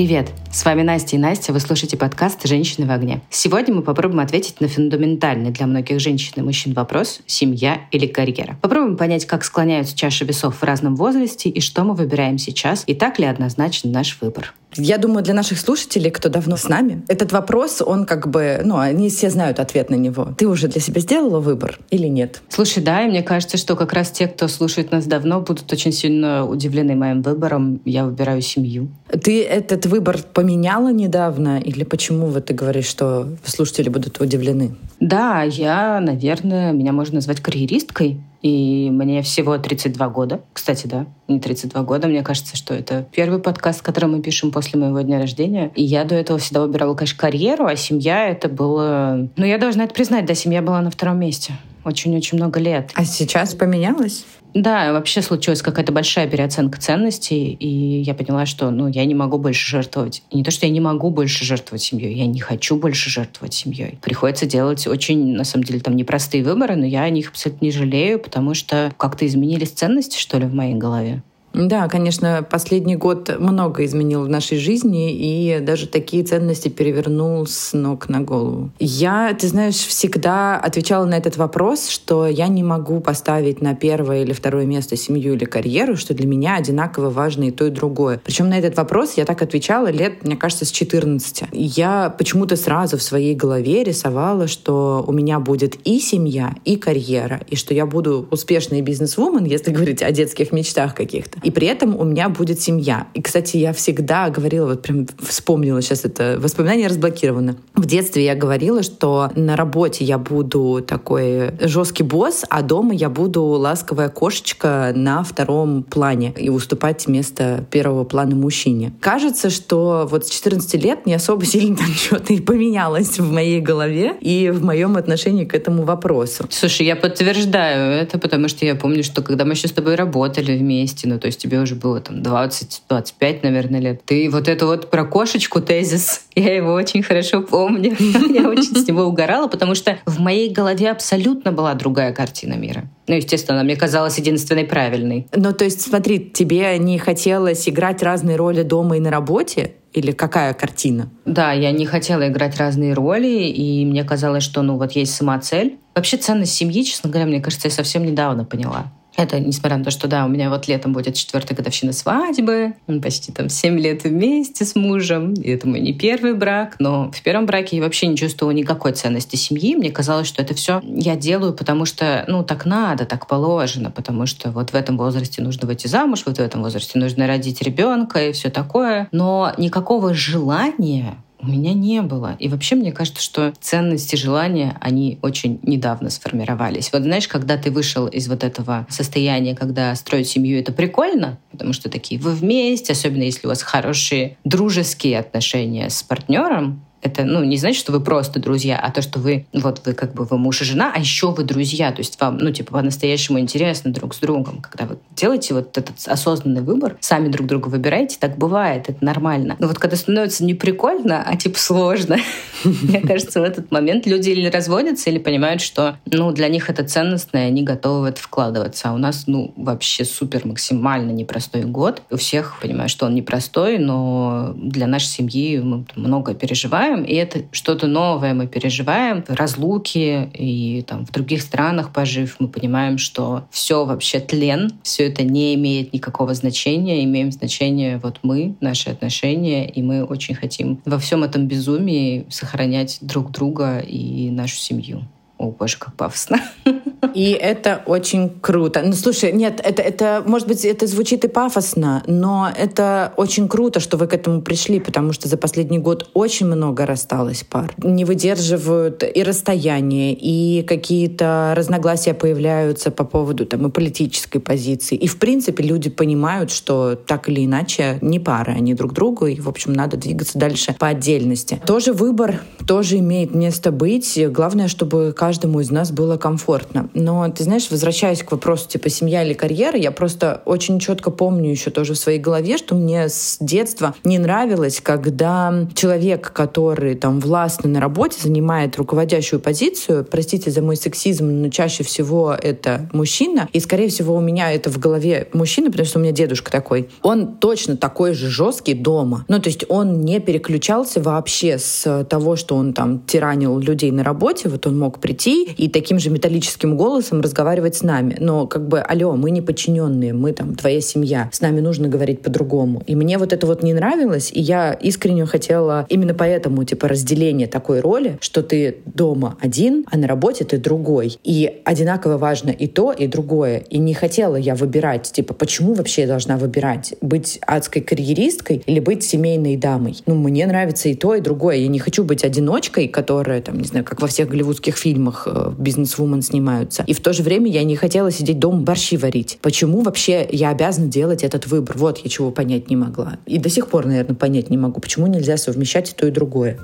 Привет! С вами Настя и Настя. Вы слушаете подкаст «Женщины в огне». Сегодня мы попробуем ответить на фундаментальный для многих женщин и мужчин вопрос «семья или карьера?». Попробуем понять, как склоняются чаши весов в разном возрасте и что мы выбираем сейчас, и так ли однозначен наш выбор. Я думаю, для наших слушателей, кто давно с нами, этот вопрос, он как бы, ну, они все знают ответ на него. Ты уже для себя сделала выбор или нет? Слушай, да, и мне кажется, что как раз те, кто слушает нас давно, будут очень сильно удивлены моим выбором. Я выбираю семью. Ты этот выбор поменяла недавно? Или почему вот ты говоришь, что слушатели будут удивлены? Да, я, наверное, меня можно назвать карьеристкой. И мне всего 32 года. Кстати, да, не 32 года. Мне кажется, что это первый подкаст, который мы пишем после моего дня рождения. И я до этого всегда выбирала, конечно, карьеру, а семья это было... Ну, я должна это признать, да, семья была на втором месте. Очень-очень много лет. А сейчас поменялось? Да, вообще случилась какая-то большая переоценка ценностей, и я поняла, что ну, я не могу больше жертвовать. И не то, что я не могу больше жертвовать семьей, я не хочу больше жертвовать семьей. Приходится делать очень, на самом деле, там непростые выборы, но я о них абсолютно не жалею, потому что как-то изменились ценности, что ли, в моей голове. Да, конечно, последний год много изменил в нашей жизни, и даже такие ценности перевернул с ног на голову. Я, ты знаешь, всегда отвечала на этот вопрос, что я не могу поставить на первое или второе место семью или карьеру, что для меня одинаково важно и то, и другое. Причем на этот вопрос я так отвечала лет, мне кажется, с 14. Я почему-то сразу в своей голове рисовала, что у меня будет и семья, и карьера, и что я буду успешной бизнес-вумен, если говорить о детских мечтах каких-то и при этом у меня будет семья. И, кстати, я всегда говорила, вот прям вспомнила сейчас это воспоминание разблокировано. В детстве я говорила, что на работе я буду такой жесткий босс, а дома я буду ласковая кошечка на втором плане и уступать место первого плана мужчине. Кажется, что вот с 14 лет не особо сильно что-то и поменялось в моей голове и в моем отношении к этому вопросу. Слушай, я подтверждаю это, потому что я помню, что когда мы еще с тобой работали вместе, ну то есть тебе уже было там 20-25, наверное, лет. Ты вот это вот про кошечку тезис, я его очень хорошо помню. Я очень с него угорала, потому что в моей голове абсолютно была другая картина мира. Ну, естественно, она мне казалась единственной правильной. Ну, то есть, смотри, тебе не хотелось играть разные роли дома и на работе? Или какая картина? Да, я не хотела играть разные роли, и мне казалось, что ну вот есть сама цель. Вообще ценность семьи, честно говоря, мне кажется, я совсем недавно поняла. Это несмотря на то, что да, у меня вот летом будет четвертая годовщина свадьбы, почти там семь лет вместе с мужем, и это мой не первый брак, но в первом браке я вообще не чувствовала никакой ценности семьи. Мне казалось, что это все я делаю, потому что, ну, так надо, так положено, потому что вот в этом возрасте нужно выйти замуж, вот в этом возрасте нужно родить ребенка и все такое. Но никакого желания у меня не было. И вообще мне кажется, что ценности, желания, они очень недавно сформировались. Вот знаешь, когда ты вышел из вот этого состояния, когда строить семью — это прикольно, потому что такие вы вместе, особенно если у вас хорошие дружеские отношения с партнером, это, ну, не значит, что вы просто друзья, а то, что вы, вот вы как бы вы муж и жена, а еще вы друзья. То есть вам, ну, типа, по-настоящему интересно друг с другом. Когда вы делаете вот этот осознанный выбор, сами друг друга выбираете, так бывает, это нормально. Но вот когда становится не прикольно, а типа сложно, мне кажется, в этот момент люди или разводятся, или понимают, что, ну, для них это ценностно, и они готовы в это вкладываться. А у нас, ну, вообще супер максимально непростой год. У всех понимаю, что он непростой, но для нашей семьи мы много переживаем, переживаем, и это что-то новое мы переживаем. Разлуки и там в других странах пожив, мы понимаем, что все вообще тлен, все это не имеет никакого значения, имеем значение вот мы, наши отношения, и мы очень хотим во всем этом безумии сохранять друг друга и нашу семью. О, боже, как пафосно. И это очень круто. Ну, слушай, нет, это, это, может быть, это звучит и пафосно, но это очень круто, что вы к этому пришли, потому что за последний год очень много рассталось пар. Не выдерживают и расстояние, и какие-то разногласия появляются по поводу там и политической позиции. И, в принципе, люди понимают, что так или иначе не пары, они друг другу, и, в общем, надо двигаться дальше по отдельности. Тоже выбор, тоже имеет место быть. Главное, чтобы каждый каждому из нас было комфортно. Но, ты знаешь, возвращаясь к вопросу, типа, семья или карьера, я просто очень четко помню еще тоже в своей голове, что мне с детства не нравилось, когда человек, который там властно на работе занимает руководящую позицию, простите за мой сексизм, но чаще всего это мужчина, и, скорее всего, у меня это в голове мужчина, потому что у меня дедушка такой, он точно такой же жесткий дома. Ну, то есть он не переключался вообще с того, что он там тиранил людей на работе, вот он мог прийти и таким же металлическим голосом разговаривать с нами. Но как бы, алло, мы не подчиненные, мы там твоя семья, с нами нужно говорить по-другому. И мне вот это вот не нравилось, и я искренне хотела именно поэтому, типа, разделение такой роли, что ты дома один, а на работе ты другой. И одинаково важно и то, и другое. И не хотела я выбирать, типа, почему вообще я должна выбирать? Быть адской карьеристкой или быть семейной дамой? Ну, мне нравится и то, и другое. Я не хочу быть одиночкой, которая, там, не знаю, как во всех голливудских фильмах э, бизнес-вумен снимаются. И в то же время я не хотела сидеть дома борщи варить. Почему вообще я обязана делать этот выбор? Вот я чего понять не могла. И до сих пор, наверное, понять не могу, почему нельзя совмещать и то, и другое.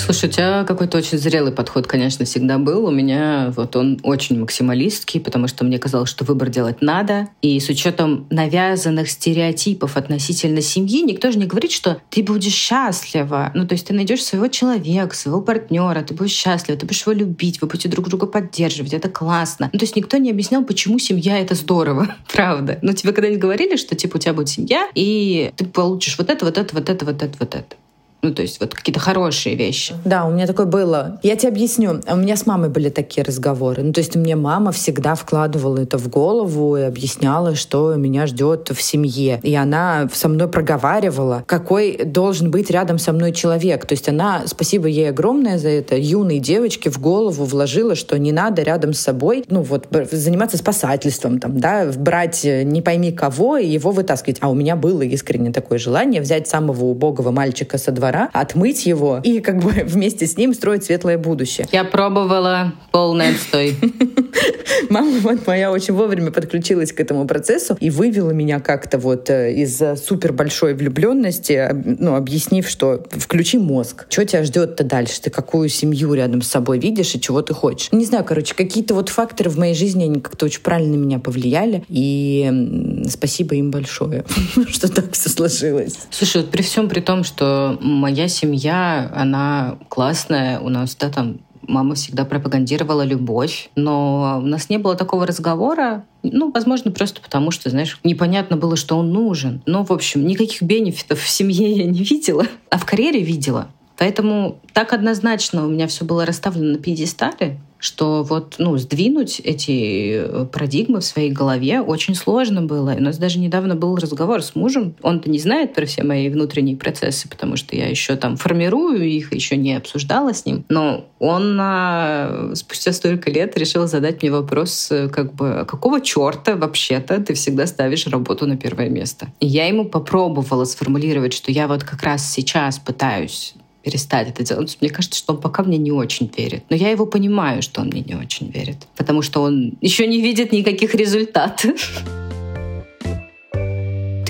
Слушай, у тебя какой-то очень зрелый подход, конечно, всегда был. У меня вот он очень максималистский, потому что мне казалось, что выбор делать надо. И с учетом навязанных стереотипов относительно семьи, никто же не говорит, что ты будешь счастлива. Ну, то есть ты найдешь своего человека, своего партнера, ты будешь счастлива, ты будешь его любить, вы будете друг друга поддерживать, это классно. Ну, то есть никто не объяснял, почему семья — это здорово. Правда. Ну, тебе когда-нибудь говорили, что, типа, у тебя будет семья, и ты получишь вот это, вот это, вот это, вот это, вот это. Ну, то есть вот какие-то хорошие вещи. Да, у меня такое было. Я тебе объясню. У меня с мамой были такие разговоры. Ну, то есть мне мама всегда вкладывала это в голову и объясняла, что меня ждет в семье. И она со мной проговаривала, какой должен быть рядом со мной человек. То есть она, спасибо ей огромное за это, юной девочке в голову вложила, что не надо рядом с собой, ну вот, заниматься спасательством, там, да, брать не пойми кого и его вытаскивать. А у меня было искренне такое желание взять самого убогого мальчика со двора двора, отмыть его и как бы вместе с ним строить светлое будущее. Я пробовала полный отстой. Мама вот моя очень вовремя подключилась к этому процессу и вывела меня как-то вот э, из супер большой влюбленности, ну, объяснив, что включи мозг. Что тебя ждет-то дальше? Ты какую семью рядом с собой видишь и чего ты хочешь? Не знаю, короче, какие-то вот факторы в моей жизни, они как-то очень правильно на меня повлияли. И спасибо им большое, что так все сложилось. Слушай, вот при всем при том, что моя семья, она классная, у нас, да, там мама всегда пропагандировала любовь, но у нас не было такого разговора. Ну, возможно, просто потому что, знаешь, непонятно было, что он нужен. Но, в общем, никаких бенефитов в семье я не видела, а в карьере видела. Поэтому так однозначно у меня все было расставлено на пьедестале, что вот, ну, сдвинуть эти э, парадигмы в своей голове очень сложно было. У нас даже недавно был разговор с мужем. Он-то не знает про все мои внутренние процессы, потому что я еще там формирую их, еще не обсуждала с ним. Но он а, спустя столько лет решил задать мне вопрос, э, как бы, «А какого черта вообще-то ты всегда ставишь работу на первое место? И я ему попробовала сформулировать, что я вот как раз сейчас пытаюсь перестать это делать. Мне кажется, что он пока мне не очень верит. Но я его понимаю, что он мне не очень верит. Потому что он еще не видит никаких результатов.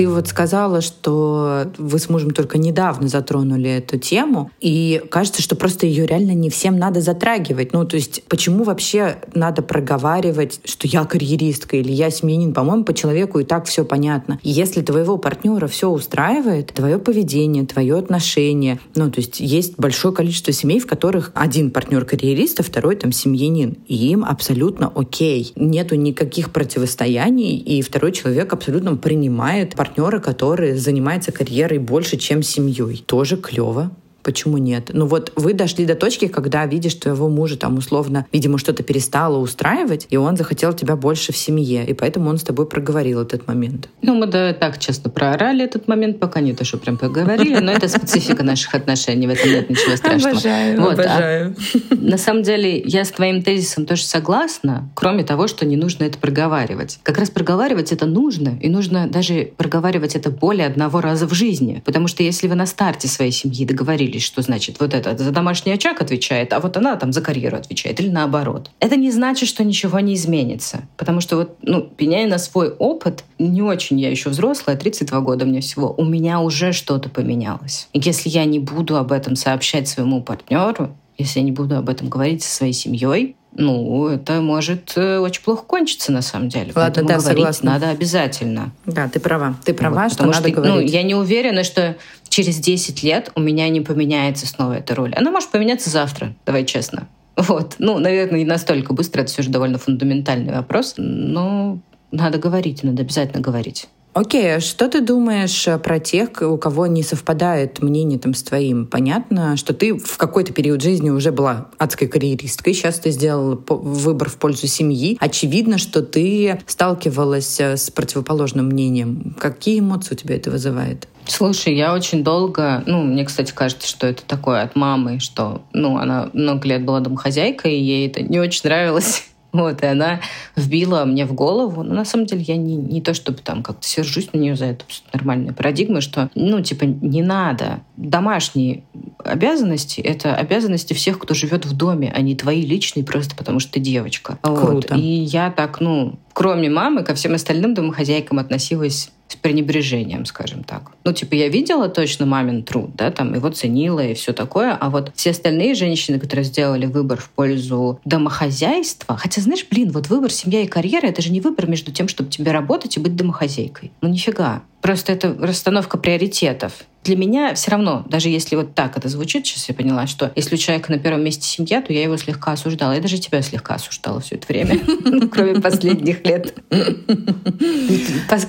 Ты вот сказала, что вы с мужем только недавно затронули эту тему, и кажется, что просто ее реально не всем надо затрагивать. Ну, то есть, почему вообще надо проговаривать, что я карьеристка или я семьянин? По-моему, по человеку и так все понятно. Если твоего партнера все устраивает, твое поведение, твое отношение, ну, то есть есть большое количество семей, в которых один партнер карьерист, а второй там семьянин. И им абсолютно окей. Нету никаких противостояний, и второй человек абсолютно принимает партнера партнера, который занимается карьерой больше, чем семьей. Тоже клево. Почему нет? Ну вот вы дошли до точки, когда видишь твоего мужа там условно, видимо, что-то перестало устраивать, и он захотел тебя больше в семье, и поэтому он с тобой проговорил этот момент. Ну, мы да, так честно проорали этот момент, пока не то, что прям поговорили, но это специфика наших отношений, в этом нет ничего страшного. Обожаю, вот, а обожаю. А, на самом деле, я с твоим тезисом тоже согласна, кроме того, что не нужно это проговаривать. Как раз проговаривать это нужно, и нужно даже проговаривать это более одного раза в жизни, потому что если вы на старте своей семьи договорились договорились, что значит вот это за домашний очаг отвечает, а вот она там за карьеру отвечает, или наоборот. Это не значит, что ничего не изменится. Потому что вот, ну, пеняя на свой опыт, не очень я еще взрослая, 32 года мне всего, у меня уже что-то поменялось. И если я не буду об этом сообщать своему партнеру, если я не буду об этом говорить со своей семьей, ну, это может э, очень плохо кончиться на самом деле. Ладно, Поэтому да, говорить согласна. надо обязательно. Да, ты права. Ты права, вот, что надо что, ну, говорить. Ну, я не уверена, что через 10 лет у меня не поменяется снова эта роль. Она может поменяться завтра, давай честно. Вот. Ну, наверное, не настолько быстро, это все же довольно фундаментальный вопрос, но надо говорить, надо обязательно говорить. Окей, а что ты думаешь э, про тех, у кого не совпадает мнение там с твоим? Понятно, что ты в какой-то период жизни уже была адской карьеристкой, сейчас ты сделал выбор в пользу семьи. Очевидно, что ты сталкивалась э, с противоположным мнением. Какие эмоции у тебя это вызывает? Слушай, я очень долго, ну, мне, кстати, кажется, что это такое от мамы, что, ну, она много лет была домохозяйкой, и ей это не очень нравилось. Вот, и она вбила мне в голову, но на самом деле я не, не то чтобы там как-то сержусь на нее за это нормальная парадигма, что, ну, типа, не надо. Домашние обязанности — это обязанности всех, кто живет в доме, а не твои личные просто потому, что ты девочка. Круто. Вот. И я так, ну, кроме мамы, ко всем остальным домохозяйкам относилась с пренебрежением, скажем так. Ну, типа, я видела точно мамин труд, да, там его ценила и все такое, а вот все остальные женщины, которые сделали выбор в пользу домохозяйства, хотя, знаешь, блин, вот выбор семья и карьера, это же не выбор между тем, чтобы тебе работать и быть домохозяйкой. Ну, нифига. Просто это расстановка приоритетов. Для меня все равно, даже если вот так это звучит, сейчас я поняла, что если у человека на первом месте семья, то я его слегка осуждала. Я даже тебя слегка осуждала все это время, кроме последних лет.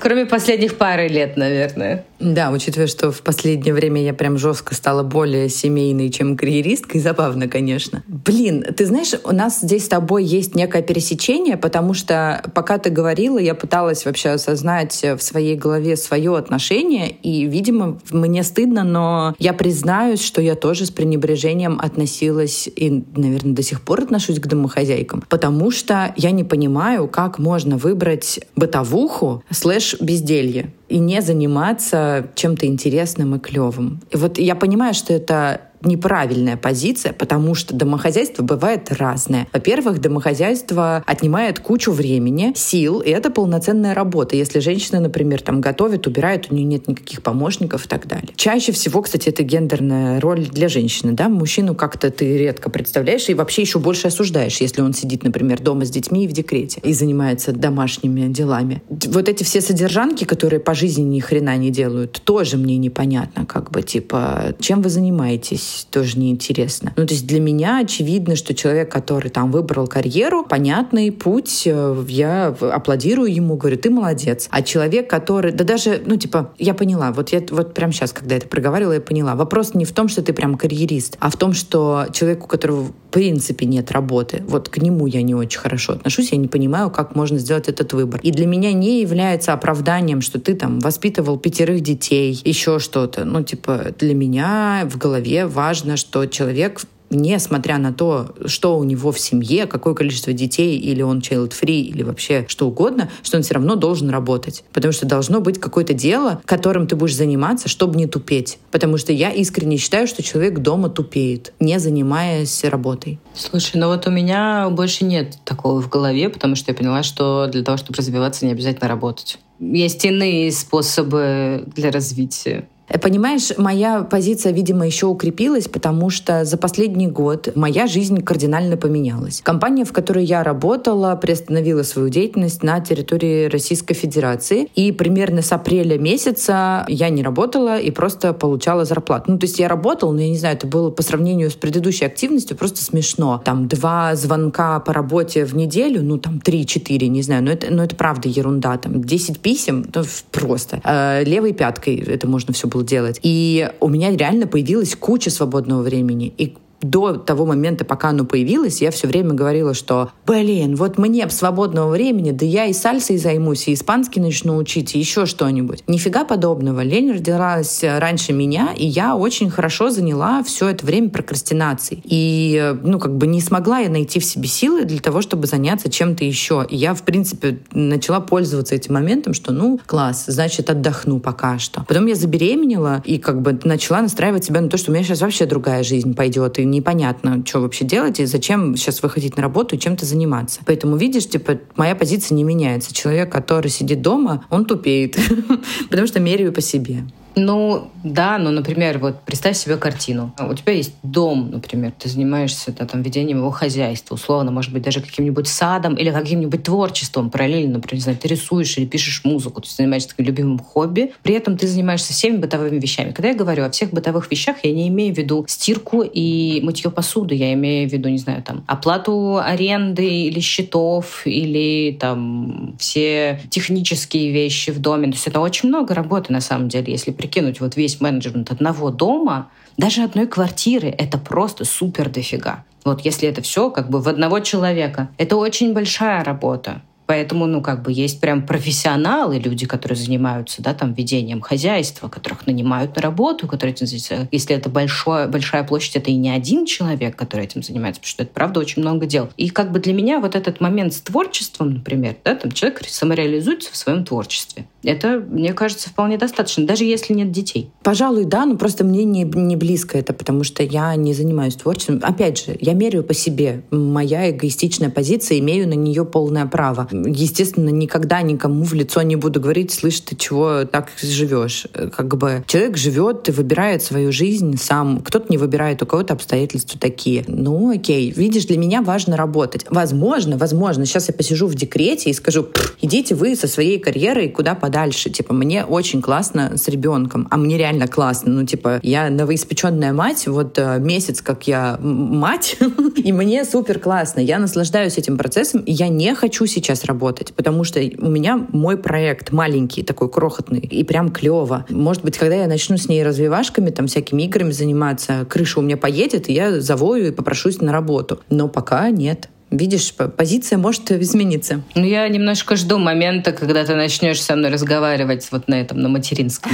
Кроме последних пары лет, наверное. Да, учитывая, что в последнее время я прям жестко стала более семейной, чем карьеристкой, забавно, конечно. Блин, ты знаешь, у нас здесь с тобой есть некое пересечение, потому что пока ты говорила, я пыталась вообще осознать в своей голове свое отношение, и, видимо, мне мне стыдно, но я признаюсь, что я тоже с пренебрежением относилась и, наверное, до сих пор отношусь к домохозяйкам, потому что я не понимаю, как можно выбрать бытовуху слэш безделье и не заниматься чем-то интересным и клевым. И вот я понимаю, что это неправильная позиция, потому что домохозяйство бывает разное. Во-первых, домохозяйство отнимает кучу времени, сил, и это полноценная работа. Если женщина, например, там готовит, убирает, у нее нет никаких помощников и так далее. Чаще всего, кстати, это гендерная роль для женщины. Да? Мужчину как-то ты редко представляешь и вообще еще больше осуждаешь, если он сидит, например, дома с детьми и в декрете и занимается домашними делами. Вот эти все содержанки, которые по жизни ни хрена не делают, тоже мне непонятно, как бы, типа, чем вы занимаетесь? Здесь тоже неинтересно. Ну, то есть для меня очевидно, что человек, который там выбрал карьеру, понятный путь, э, я аплодирую ему, говорю, ты молодец. А человек, который, да даже, ну, типа, я поняла, вот я вот прямо сейчас, когда это проговаривала, я поняла. Вопрос не в том, что ты прям карьерист, а в том, что человеку, у которого в принципе нет работы, вот к нему я не очень хорошо отношусь, я не понимаю, как можно сделать этот выбор. И для меня не является оправданием, что ты там воспитывал пятерых детей, еще что-то. Ну, типа, для меня в голове важно, что человек несмотря на то, что у него в семье, какое количество детей, или он child-free, или вообще что угодно, что он все равно должен работать. Потому что должно быть какое-то дело, которым ты будешь заниматься, чтобы не тупеть. Потому что я искренне считаю, что человек дома тупеет, не занимаясь работой. Слушай, ну вот у меня больше нет такого в голове, потому что я поняла, что для того, чтобы развиваться, не обязательно работать. Есть иные способы для развития. Понимаешь, моя позиция, видимо, еще укрепилась, потому что за последний год моя жизнь кардинально поменялась. Компания, в которой я работала, приостановила свою деятельность на территории Российской Федерации. И примерно с апреля месяца я не работала и просто получала зарплату. Ну, то есть я работала, но я не знаю, это было по сравнению с предыдущей активностью просто смешно. Там два звонка по работе в неделю, ну, там три-четыре, не знаю, но это, но это правда ерунда. Там 10 писем, ну, просто. Э, левой пяткой это можно все было делать. И у меня реально появилась куча свободного времени. И до того момента, пока оно появилось, я все время говорила, что, блин, вот мне свободного времени, да я и сальсой займусь, и испанский начну учить, и еще что-нибудь. Нифига подобного. Лень родилась раньше меня, и я очень хорошо заняла все это время прокрастинацией. И, ну, как бы не смогла я найти в себе силы для того, чтобы заняться чем-то еще. И я, в принципе, начала пользоваться этим моментом, что, ну, класс, значит, отдохну пока что. Потом я забеременела и как бы начала настраивать себя на то, что у меня сейчас вообще другая жизнь пойдет, и непонятно, что вообще делать и зачем сейчас выходить на работу и чем-то заниматься. Поэтому, видишь, типа, моя позиция не меняется. Человек, который сидит дома, он тупеет, потому что меряю по себе. Ну, да, но, например, вот представь себе картину. У тебя есть дом, например, ты занимаешься да, там, ведением его хозяйства, условно, может быть, даже каким-нибудь садом или каким-нибудь творчеством параллельно, например, не знаю, ты рисуешь или пишешь музыку, ты занимаешься таким любимым хобби, при этом ты занимаешься всеми бытовыми вещами. Когда я говорю о всех бытовых вещах, я не имею в виду стирку и мытье посуды, я имею в виду, не знаю, там, оплату аренды или счетов, или там все технические вещи в доме. То есть это очень много работы, на самом деле, если прикинуть вот весь менеджмент одного дома, даже одной квартиры, это просто супер дофига. Вот если это все как бы в одного человека, это очень большая работа. Поэтому, ну, как бы есть прям профессионалы, люди, которые занимаются, да, там, ведением хозяйства, которых нанимают на работу, которые этим занимаются. Если это большое, большая площадь, это и не один человек, который этим занимается, потому что это, правда, очень много дел. И как бы для меня вот этот момент с творчеством, например, да, там человек самореализуется в своем творчестве. Это, мне кажется, вполне достаточно, даже если нет детей. Пожалуй, да, но просто мне не, не близко это, потому что я не занимаюсь творчеством. Опять же, я меряю по себе. Моя эгоистичная позиция, имею на нее полное право естественно, никогда никому в лицо не буду говорить, слышь, ты чего так живешь? Как бы человек живет и выбирает свою жизнь сам. Кто-то не выбирает, у кого-то обстоятельства такие. Ну, окей. Видишь, для меня важно работать. Возможно, возможно, сейчас я посижу в декрете и скажу, идите вы со своей карьерой куда подальше. Типа, мне очень классно с ребенком, а мне реально классно. Ну, типа, я новоиспеченная мать, вот э, месяц, как я мать, и мне супер классно. Я наслаждаюсь этим процессом, и я не хочу сейчас работать, потому что у меня мой проект маленький, такой крохотный, и прям клево. Может быть, когда я начну с ней развивашками, там, всякими играми заниматься, крыша у меня поедет, и я завою и попрошусь на работу. Но пока нет. Видишь, позиция может измениться. Ну, я немножко жду момента, когда ты начнешь со мной разговаривать вот на этом, на материнском.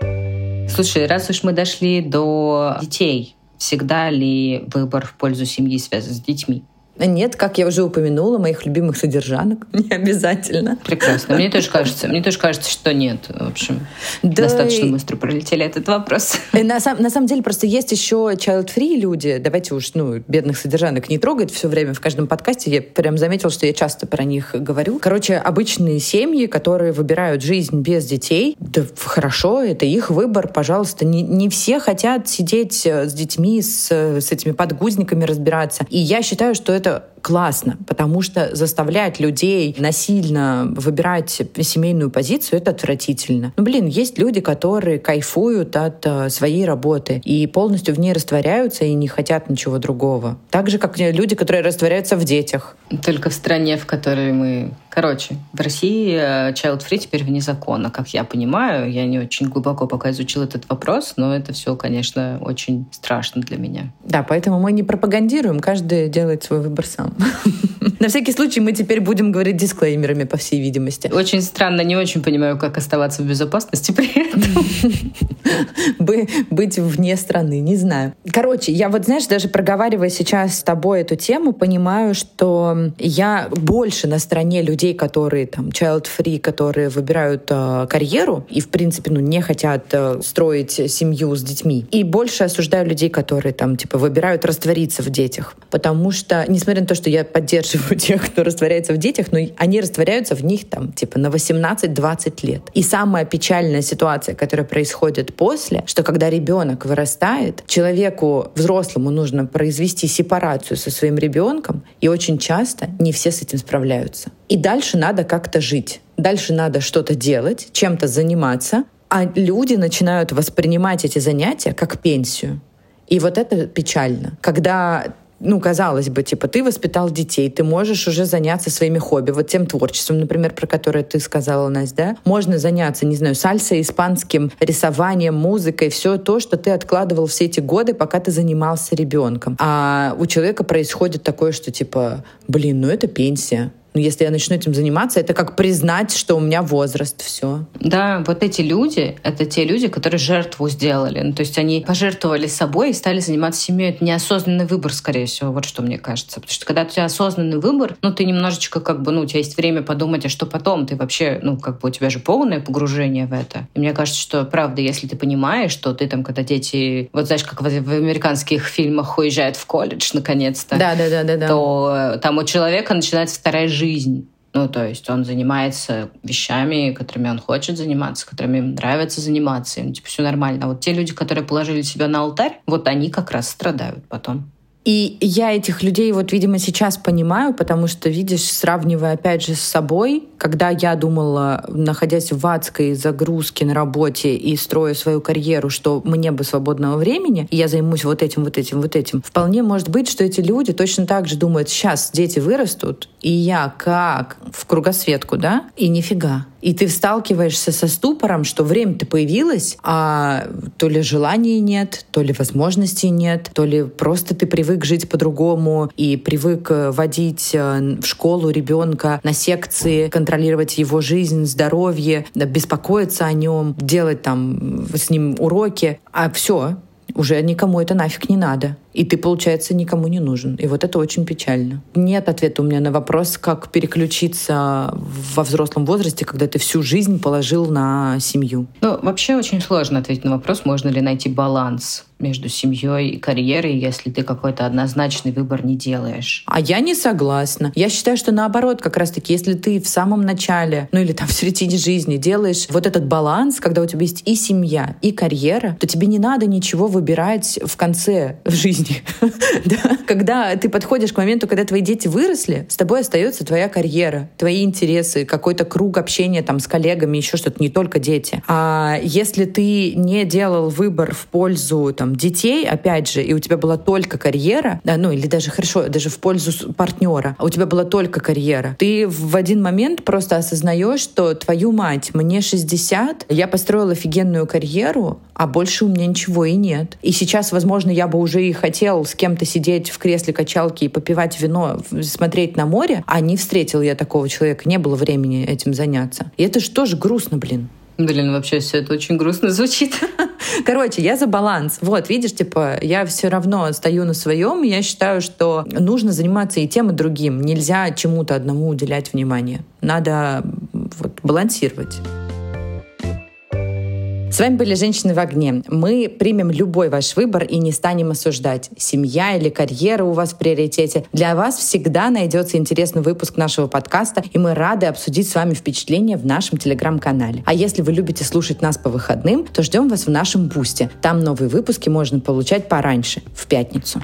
Слушай, раз уж мы дошли до детей, всегда ли выбор в пользу семьи связан с детьми? Нет, как я уже упомянула, моих любимых содержанок. Не обязательно. Прекрасно. Мне тоже кажется, мне тоже кажется, что нет. В общем, да достаточно и... быстро пролетели этот вопрос. И на, сам, на самом деле просто есть еще child-free люди. Давайте уж, ну, бедных содержанок не трогать все время в каждом подкасте. Я прям заметила, что я часто про них говорю. Короче, обычные семьи, которые выбирают жизнь без детей, да хорошо, это их выбор, пожалуйста. Не, не все хотят сидеть э, с детьми, с, с этими подгузниками разбираться. И я считаю, что это это классно, потому что заставлять людей насильно выбирать семейную позицию — это отвратительно. Ну, блин, есть люди, которые кайфуют от э, своей работы и полностью в ней растворяются и не хотят ничего другого. Так же, как люди, которые растворяются в детях. Только в стране, в которой мы... Короче, в России э, child free теперь вне закона, как я понимаю. Я не очень глубоко пока изучила этот вопрос, но это все, конечно, очень страшно для меня. Да, поэтому мы не пропагандируем, каждый делает свой выбор сам. На всякий случай мы теперь будем говорить дисклеймерами, по всей видимости. Очень странно, не очень понимаю, как оставаться в безопасности при этом. Быть вне страны, не знаю. Короче, я вот, знаешь, даже проговаривая сейчас с тобой эту тему, понимаю, что я больше на стороне людей, которые там child-free, которые выбирают э, карьеру и, в принципе, ну, не хотят э, строить семью с детьми. И больше осуждаю людей, которые там, типа, выбирают раствориться в детях. Потому что, несмотря на то, что я поддерживаю тех, кто растворяется в детях, но они растворяются в них там типа на 18-20 лет. И самая печальная ситуация, которая происходит после, что когда ребенок вырастает, человеку взрослому нужно произвести сепарацию со своим ребенком, и очень часто не все с этим справляются. И дальше надо как-то жить. Дальше надо что-то делать, чем-то заниматься, а люди начинают воспринимать эти занятия как пенсию. И вот это печально. Когда ну, казалось бы, типа, ты воспитал детей, ты можешь уже заняться своими хобби, вот тем творчеством, например, про которое ты сказала, Настя, да? Можно заняться, не знаю, сальсой, испанским, рисованием, музыкой, все то, что ты откладывал все эти годы, пока ты занимался ребенком. А у человека происходит такое, что типа, блин, ну это пенсия, если я начну этим заниматься, это как признать, что у меня возраст, все. Да, вот эти люди, это те люди, которые жертву сделали. Ну, то есть они пожертвовали собой и стали заниматься семьей. Это неосознанный выбор, скорее всего, вот что мне кажется. Потому что когда у тебя осознанный выбор, ну, ты немножечко как бы, ну, у тебя есть время подумать, а что потом? Ты вообще, ну, как бы у тебя же полное погружение в это. И мне кажется, что, правда, если ты понимаешь, что ты там, когда дети, вот знаешь, как в, в американских фильмах уезжают в колледж, наконец-то, да, да, да, да, да. то там у человека начинается вторая жизнь жизнь. Ну, то есть он занимается вещами, которыми он хочет заниматься, которыми ему нравится заниматься, им типа все нормально. А вот те люди, которые положили себя на алтарь, вот они как раз страдают потом. И я этих людей вот, видимо, сейчас понимаю, потому что, видишь, сравнивая опять же с собой, когда я думала, находясь в адской загрузке на работе и строя свою карьеру, что мне бы свободного времени, и я займусь вот этим, вот этим, вот этим, вполне может быть, что эти люди точно так же думают, сейчас дети вырастут, и я как в кругосветку, да, и нифига. И ты сталкиваешься со ступором, что время-то появилось, а то ли желаний нет, то ли возможностей нет, то ли просто ты привык жить по-другому и привык э, водить э, в школу ребенка на секции, контролировать его жизнь, здоровье, беспокоиться о нем, делать там с ним уроки, а все, уже никому это нафиг не надо. И ты, получается, никому не нужен. И вот это очень печально. Нет ответа у меня на вопрос, как переключиться во взрослом возрасте, когда ты всю жизнь положил на семью. Ну, вообще очень сложно ответить на вопрос, можно ли найти баланс между семьей и карьерой, если ты какой-то однозначный выбор не делаешь. А я не согласна. Я считаю, что наоборот, как раз-таки, если ты в самом начале, ну или там в середине жизни делаешь вот этот баланс, когда у тебя есть и семья, и карьера, то тебе не надо ничего выбирать в конце в жизни. Когда ты подходишь к моменту, когда твои дети выросли, с тобой остается твоя карьера, твои интересы, какой-то круг общения там с коллегами, еще что-то, не только дети. А если ты не делал выбор в пользу там детей, опять же, и у тебя была только карьера, да, ну или даже хорошо, даже в пользу партнера, а у тебя была только карьера, ты в один момент просто осознаешь, что твою мать, мне 60, я построила офигенную карьеру, а больше у меня ничего и нет. И сейчас, возможно, я бы уже и хотел с кем-то сидеть в кресле качалки и попивать вино, смотреть на море, а не встретил я такого человека, не было времени этим заняться. И это же тоже грустно, блин. Блин, вообще все это очень грустно звучит. Короче, я за баланс. Вот, видишь, типа, я все равно стою на своем, я считаю, что нужно заниматься и тем, и другим. Нельзя чему-то одному уделять внимание. Надо вот, балансировать. С вами были «Женщины в огне». Мы примем любой ваш выбор и не станем осуждать. Семья или карьера у вас в приоритете. Для вас всегда найдется интересный выпуск нашего подкаста, и мы рады обсудить с вами впечатления в нашем телеграм-канале. А если вы любите слушать нас по выходным, то ждем вас в нашем бусте. Там новые выпуски можно получать пораньше, в пятницу.